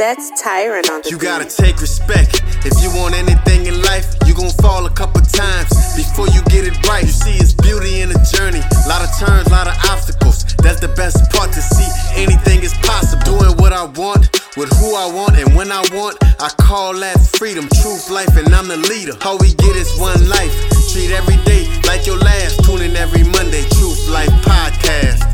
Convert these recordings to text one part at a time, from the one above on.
That's Tyron on the You beat. gotta take respect. If you want anything in life, you gon' fall a couple times before you get it right. You see, it's beauty in the journey. Lot of turns, lot of obstacles. That's the best part to see. Anything is possible. Doing what I want, with who I want, and when I want. I call that freedom, truth, life, and I'm the leader. All we get is one life. Treat every day like your last. Tune in every Monday, Truth Life Podcast.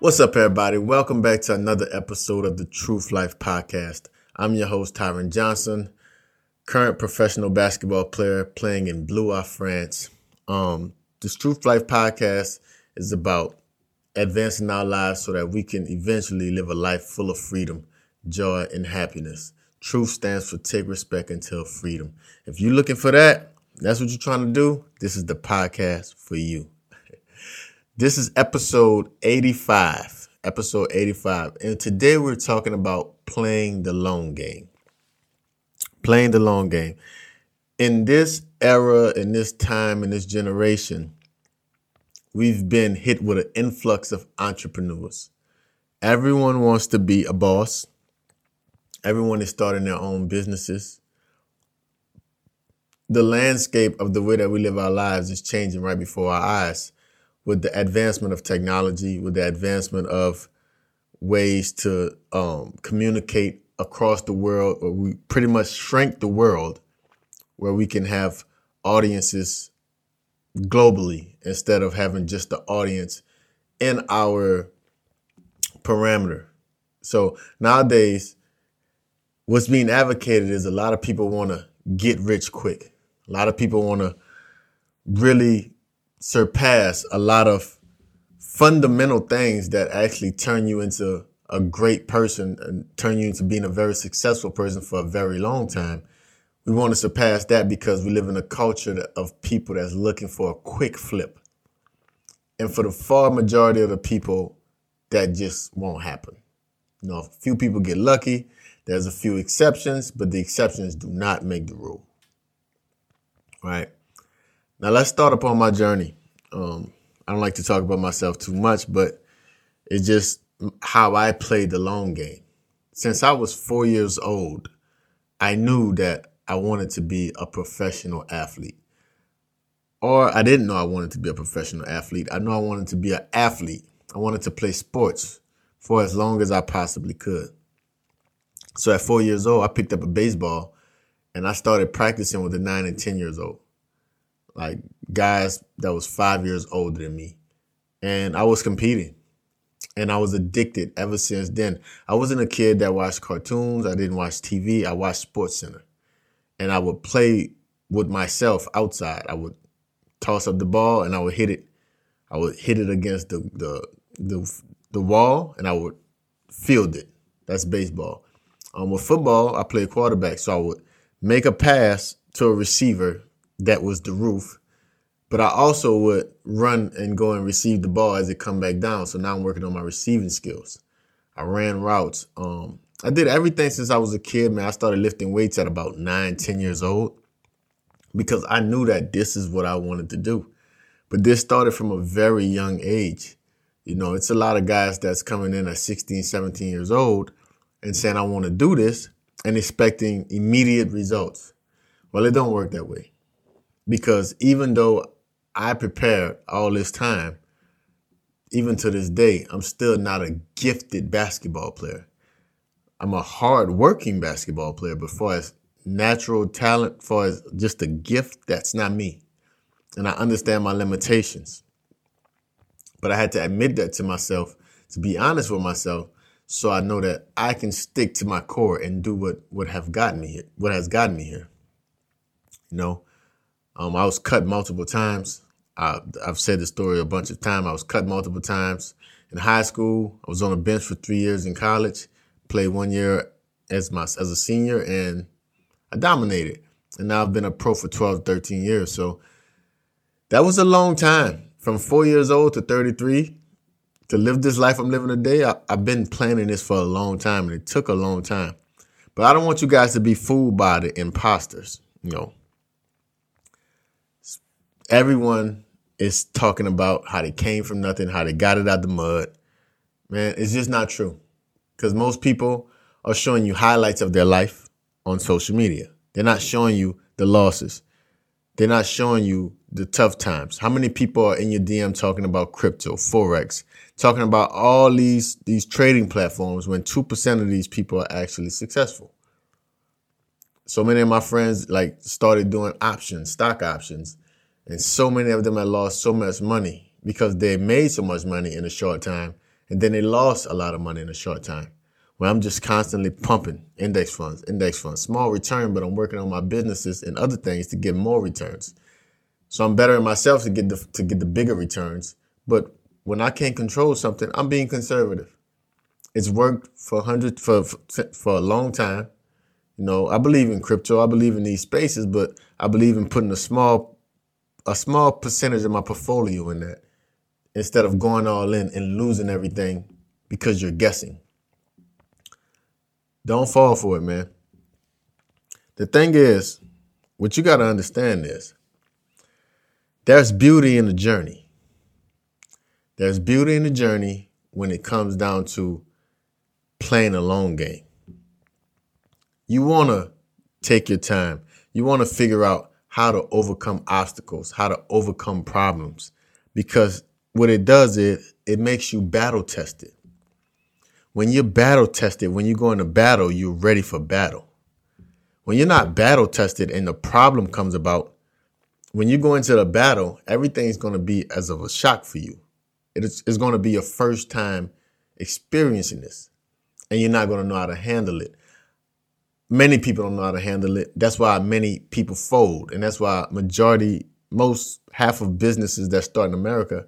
What's up, everybody? Welcome back to another episode of the Truth Life Podcast. I'm your host, Tyron Johnson, current professional basketball player playing in Blois, France. Um, this Truth Life Podcast is about advancing our lives so that we can eventually live a life full of freedom, joy, and happiness. Truth stands for take respect until freedom. If you're looking for that, that's what you're trying to do, this is the podcast for you. This is episode 85. Episode 85. And today we're talking about playing the long game. Playing the long game. In this era, in this time, in this generation, we've been hit with an influx of entrepreneurs. Everyone wants to be a boss. Everyone is starting their own businesses. The landscape of the way that we live our lives is changing right before our eyes with the advancement of technology, with the advancement of ways to um, communicate across the world, or we pretty much shrink the world where we can have audiences globally instead of having just the audience in our parameter. So nowadays, what's being advocated is a lot of people want to get rich quick. A lot of people want to really surpass a lot of fundamental things that actually turn you into a great person and turn you into being a very successful person for a very long time. We want to surpass that because we live in a culture of people that's looking for a quick flip. And for the far majority of the people, that just won't happen. You know, a few people get lucky. There's a few exceptions, but the exceptions do not make the rule. Right? Now let's start upon my journey. Um, I don't like to talk about myself too much, but it's just how I played the long game. Since I was four years old, I knew that I wanted to be a professional athlete. Or I didn't know I wanted to be a professional athlete. I know I wanted to be an athlete. I wanted to play sports for as long as I possibly could. So at four years old, I picked up a baseball and I started practicing with the nine and 10 years old like guys that was five years older than me. And I was competing. And I was addicted ever since then. I wasn't a kid that watched cartoons. I didn't watch TV. I watched Sports Center. And I would play with myself outside. I would toss up the ball and I would hit it. I would hit it against the the the, the wall and I would field it. That's baseball. Um, with football, I played quarterback, so I would make a pass to a receiver that was the roof, but I also would run and go and receive the ball as it come back down. So now I'm working on my receiving skills. I ran routes. Um, I did everything since I was a kid, man. I started lifting weights at about nine, 10 years old because I knew that this is what I wanted to do. But this started from a very young age. You know, it's a lot of guys that's coming in at 16, 17 years old and saying, I want to do this and expecting immediate results. Well, it don't work that way because even though I prepared all this time, even to this day, I'm still not a gifted basketball player. I'm a hard working basketball player, but far as natural talent, far as just a gift, that's not me. And I understand my limitations. But I had to admit that to myself, to be honest with myself, so I know that I can stick to my core and do what what have gotten me here, what has gotten me here. You know, um, I was cut multiple times. I, I've said the story a bunch of times. I was cut multiple times in high school. I was on a bench for three years in college. Played one year as my as a senior, and I dominated. And now I've been a pro for 12, 13 years. So that was a long time. From four years old to 33, to live this life I'm living today, I, I've been planning this for a long time, and it took a long time. But I don't want you guys to be fooled by the imposters. You know, everyone is talking about how they came from nothing, how they got it out the mud. Man, it's just not true. Because most people are showing you highlights of their life on social media. They're not showing you the losses. They're not showing you the tough times. How many people are in your DM talking about crypto, forex, talking about all these these trading platforms when 2% of these people are actually successful? So many of my friends like started doing options, stock options, and so many of them had lost so much money because they made so much money in a short time and then they lost a lot of money in a short time. Well, I'm just constantly pumping index funds, index funds, small return, but I'm working on my businesses and other things to get more returns. So I'm bettering myself to get the to get the bigger returns. But when I can't control something, I'm being conservative. It's worked for hundred for for a long time. You know, I believe in crypto. I believe in these spaces, but I believe in putting a small a small percentage of my portfolio in that instead of going all in and losing everything because you're guessing. Don't fall for it, man. The thing is, what you got to understand is there's beauty in the journey. There's beauty in the journey when it comes down to playing a long game. You want to take your time. You want to figure out how to overcome obstacles, how to overcome problems, because what it does is it makes you battle tested. When you're battle tested, when you go into battle, you're ready for battle. When you're not battle tested and the problem comes about, when you go into the battle, everything's going to be as of a shock for you. It's, it's going to be your first time experiencing this, and you're not going to know how to handle it. Many people don't know how to handle it. That's why many people fold, and that's why majority, most half of businesses that start in America,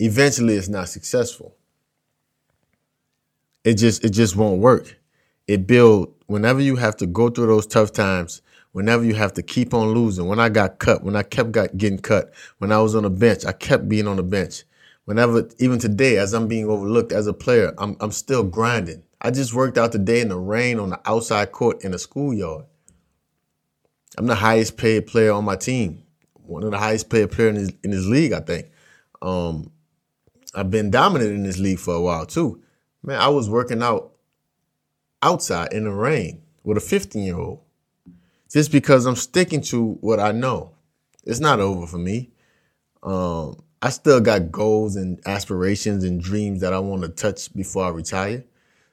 eventually it's not successful. It just it just won't work. It build whenever you have to go through those tough times, whenever you have to keep on losing. When I got cut, when I kept got getting cut, when I was on the bench, I kept being on the bench. Whenever even today, as I'm being overlooked as a player, I'm I'm still grinding. I just worked out today in the rain on the outside court in the schoolyard. I'm the highest paid player on my team, one of the highest paid player in this, in this league, I think. Um, I've been dominant in this league for a while too. Man, I was working out outside in the rain with a 15 year old just because I'm sticking to what I know. It's not over for me. Um, I still got goals and aspirations and dreams that I want to touch before I retire.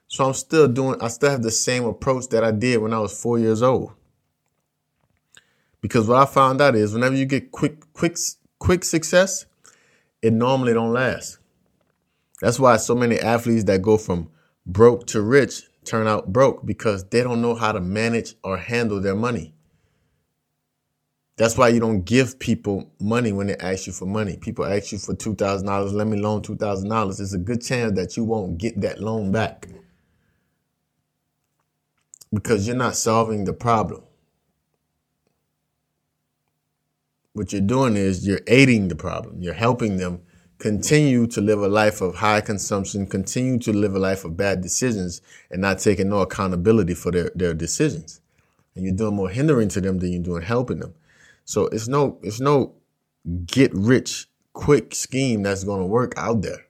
So I'm still doing, I still have the same approach that I did when I was four years old. Because what I found out is whenever you get quick, quick, quick success, it normally don't last. That's why so many athletes that go from broke to rich turn out broke because they don't know how to manage or handle their money. That's why you don't give people money when they ask you for money. People ask you for $2,000, let me loan $2,000. It's a good chance that you won't get that loan back because you're not solving the problem. What you're doing is you're aiding the problem, you're helping them continue to live a life of high consumption, continue to live a life of bad decisions, and not taking no accountability for their, their decisions. And you're doing more hindering to them than you're doing helping them. So it's no it's no get rich quick scheme that's going to work out there.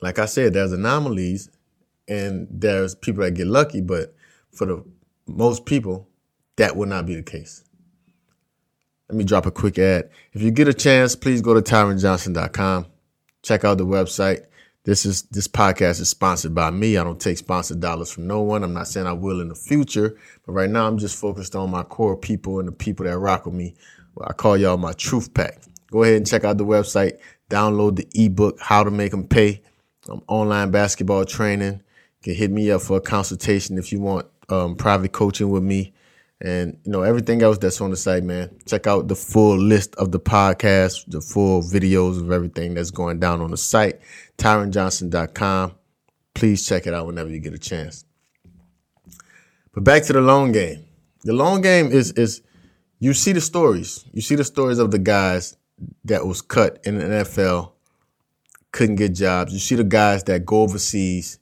Like I said, there's anomalies and there's people that get lucky, but for the most people, that will not be the case. Let me drop a quick ad. If you get a chance, please go to tyronjohnson.com. Check out the website. This is this podcast is sponsored by me. I don't take sponsored dollars from no one. I'm not saying I will in the future, but right now I'm just focused on my core people and the people that rock with me. I call y'all my truth pack. Go ahead and check out the website. Download the ebook, How to Make Them Pay. Um, online basketball training. Can hit me up for a consultation if you want um, private coaching with me. And you know everything else that's on the site man check out the full list of the podcast the full videos of everything that's going down on the site tyronjohnson.com please check it out whenever you get a chance. But back to the long game. The long game is is you see the stories. You see the stories of the guys that was cut in the nfl couldn't get jobs. You see the guys that go overseas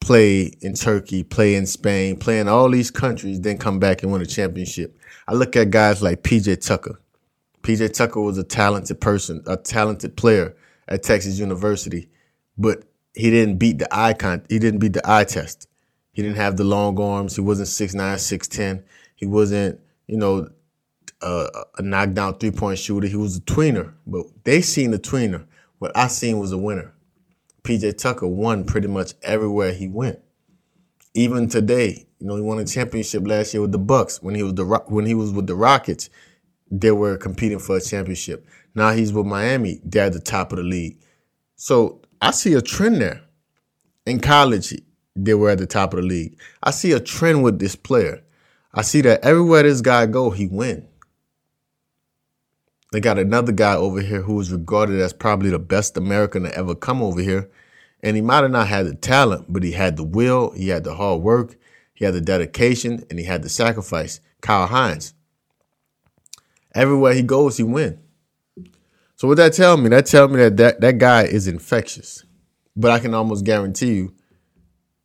play in Turkey, play in Spain, play in all these countries, then come back and win a championship. I look at guys like PJ Tucker. PJ Tucker was a talented person, a talented player at Texas University, but he didn't beat the eye con he didn't beat the eye test. He didn't have the long arms. He wasn't 6'9", 6'10". He wasn't, you know, a, a knockdown three point shooter. He was a tweener, but they seen the tweener. What I seen was a winner. PJ Tucker won pretty much everywhere he went. Even today, you know, he won a championship last year with the Bucks. When he was the when he was with the Rockets, they were competing for a championship. Now he's with Miami. They're at the top of the league. So I see a trend there. In college, they were at the top of the league. I see a trend with this player. I see that everywhere this guy go, he win. They got another guy over here who is regarded as probably the best American to ever come over here. And he might have not had the talent, but he had the will, he had the hard work, he had the dedication, and he had the sacrifice. Kyle Hines. Everywhere he goes, he wins. So what that tell me? That tell me that, that that guy is infectious. But I can almost guarantee you,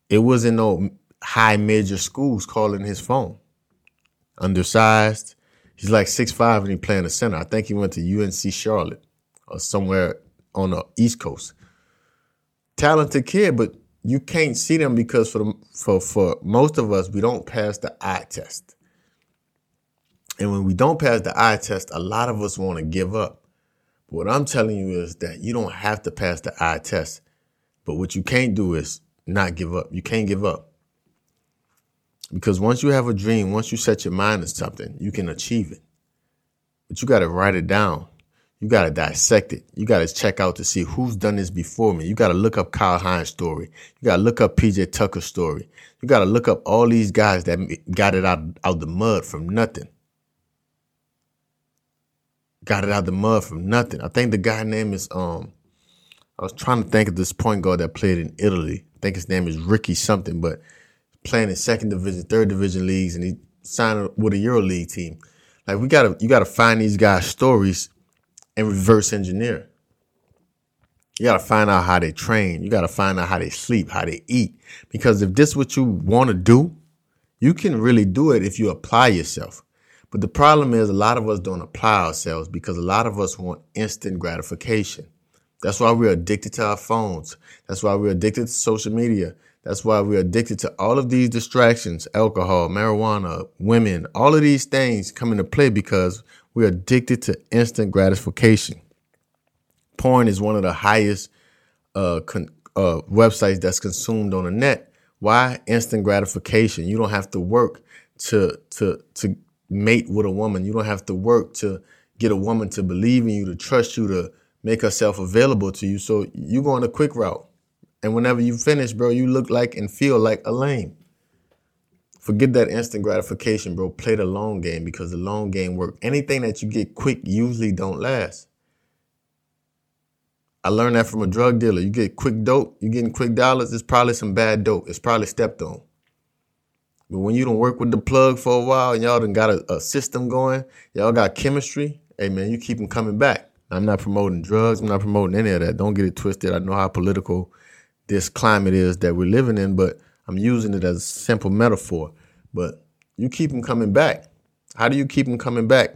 it wasn't no high major schools calling his phone. Undersized. He's like six five and he playing the center. I think he went to UNC Charlotte or somewhere on the East Coast. Talented kid, but you can't see them because for the, for for most of us, we don't pass the eye test. And when we don't pass the eye test, a lot of us want to give up. But what I'm telling you is that you don't have to pass the eye test. But what you can't do is not give up. You can't give up. Because once you have a dream, once you set your mind to something, you can achieve it. But you got to write it down. You got to dissect it. You got to check out to see who's done this before me. You got to look up Kyle Hines' story. You got to look up PJ Tucker's story. You got to look up all these guys that got it out, out the mud from nothing. Got it out the mud from nothing. I think the guy name is um I was trying to think of this point guard that played in Italy. I think his name is Ricky something, but playing in second division, third division leagues, and he signed with a Euro League team. Like we gotta, you gotta find these guys' stories and reverse engineer. You gotta find out how they train. You gotta find out how they sleep, how they eat. Because if this is what you want to do, you can really do it if you apply yourself. But the problem is a lot of us don't apply ourselves because a lot of us want instant gratification. That's why we're addicted to our phones. That's why we're addicted to social media. That's why we're addicted to all of these distractions, alcohol, marijuana, women, all of these things come into play because we're addicted to instant gratification. Porn is one of the highest uh, con- uh, websites that's consumed on the net. Why? Instant gratification. You don't have to work to to to mate with a woman. You don't have to work to get a woman to believe in you, to trust you, to make herself available to you. So you go on a quick route. And whenever you finish, bro, you look like and feel like a lame. Forget that instant gratification, bro. Play the long game because the long game work. Anything that you get quick usually don't last. I learned that from a drug dealer. You get quick dope, you getting quick dollars, it's probably some bad dope. It's probably stepped on. But when you don't work with the plug for a while and y'all done got a, a system going, y'all got chemistry, hey man, you keep them coming back. I'm not promoting drugs. I'm not promoting any of that. Don't get it twisted. I know how political this climate is that we're living in, but I'm using it as a simple metaphor. But you keep them coming back. How do you keep them coming back?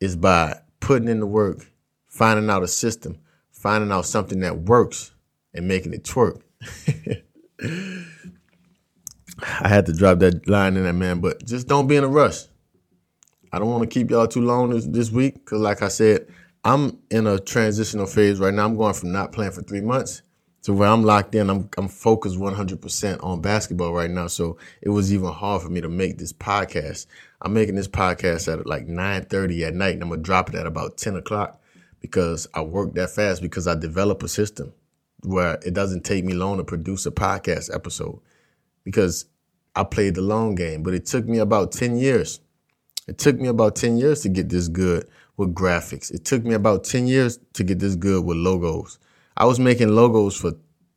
Is by putting in the work, finding out a system, finding out something that works, and making it twerk. I had to drop that line in there, man, but just don't be in a rush. I don't want to keep y'all too long this, this week because, like I said, I'm in a transitional phase right now. I'm going from not playing for three months to where I'm locked in. I'm I'm focused 100% on basketball right now. So it was even hard for me to make this podcast. I'm making this podcast at like 9:30 at night, and I'm gonna drop it at about 10 o'clock because I work that fast because I develop a system where it doesn't take me long to produce a podcast episode because I played the long game. But it took me about 10 years. It took me about 10 years to get this good with graphics. It took me about 10 years to get this good with logos. I was making logos for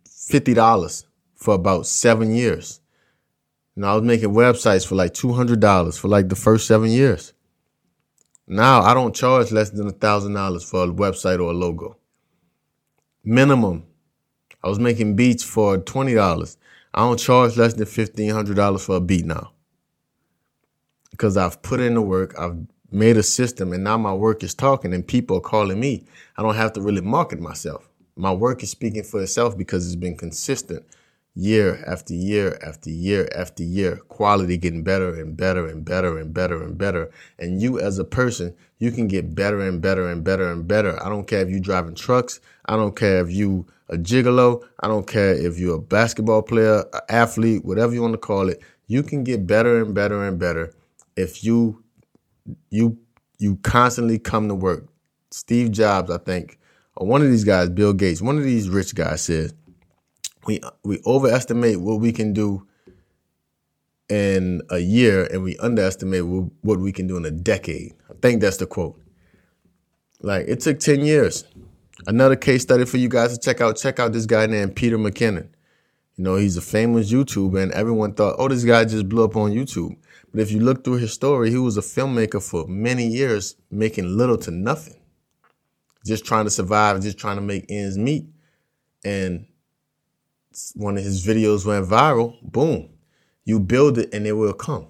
$50 for about seven years. And I was making websites for like $200 for like the first seven years. Now I don't charge less than $1,000 for a website or a logo. Minimum. I was making beats for $20. I don't charge less than $1,500 for a beat now. Because I've put in the work, I've made a system, and now my work is talking and people are calling me. I don't have to really market myself. My work is speaking for itself because it's been consistent year after year after year after year, quality getting better and better and better and better and better. And you as a person, you can get better and better and better and better. I don't care if you driving trucks. I don't care if you a gigolo. I don't care if you're a basketball player, athlete, whatever you want to call it. You can get better and better and better if you you you constantly come to work. Steve Jobs, I think, or one of these guys, Bill Gates, one of these rich guys said, we we overestimate what we can do in a year and we underestimate what we can do in a decade. I think that's the quote. Like it took 10 years. Another case study for you guys to check out. Check out this guy named Peter McKinnon. You know, he's a famous YouTuber and everyone thought, oh, this guy just blew up on YouTube. But if you look through his story, he was a filmmaker for many years, making little to nothing. Just trying to survive, just trying to make ends meet. And one of his videos went viral, boom, you build it and it will come.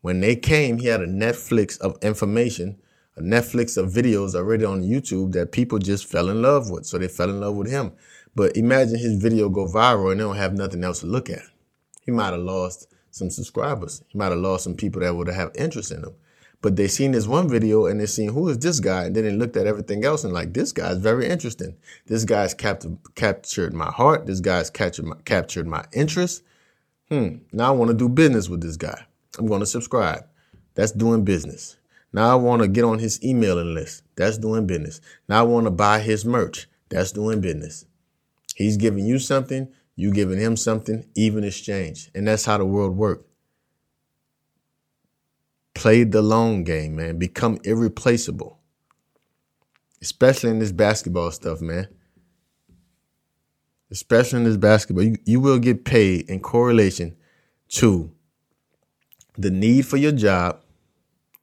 When they came, he had a Netflix of information, a Netflix of videos already on YouTube that people just fell in love with. So they fell in love with him. But imagine his video go viral and they don't have nothing else to look at. He might have lost some subscribers. He might have lost some people that would have interest in him. But they seen this one video and they seen who is this guy, and then they looked at everything else and like this guy's very interesting. This guy's captured captured my heart. This guy's captured my, captured my interest. Hmm. Now I want to do business with this guy. I'm going to subscribe. That's doing business. Now I want to get on his emailing list. That's doing business. Now I want to buy his merch. That's doing business. He's giving you something, you giving him something, even exchange. And that's how the world works. Play the long game, man. Become irreplaceable. Especially in this basketball stuff, man. Especially in this basketball. You, you will get paid in correlation to the need for your job,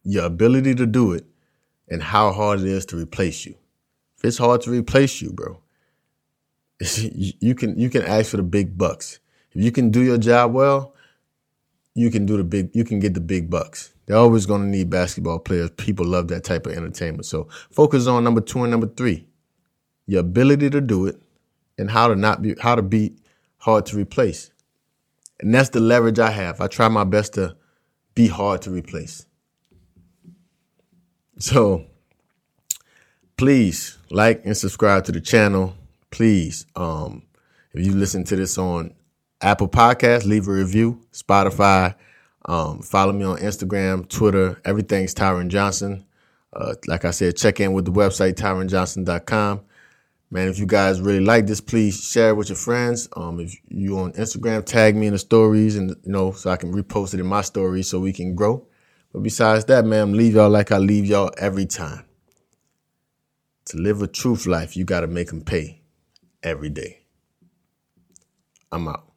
your ability to do it, and how hard it is to replace you. If it's hard to replace you, bro, you can you can ask for the big bucks. If you can do your job well, you can do the big you can get the big bucks. They're always going to need basketball players. People love that type of entertainment. So focus on number two and number three, your ability to do it, and how to not be how to be hard to replace. And that's the leverage I have. I try my best to be hard to replace. So please like and subscribe to the channel. Please, um, if you listen to this on Apple Podcasts, leave a review. Spotify, um, follow me on Instagram, Twitter, everything's Tyron Johnson. Uh, like I said, check in with the website, tyronjohnson.com. Man, if you guys really like this, please share it with your friends. Um, if you on Instagram, tag me in the stories and, you know, so I can repost it in my stories so we can grow. But besides that, man, leave y'all like I leave y'all every time. To live a truth life, you got to make them pay every day. I'm out.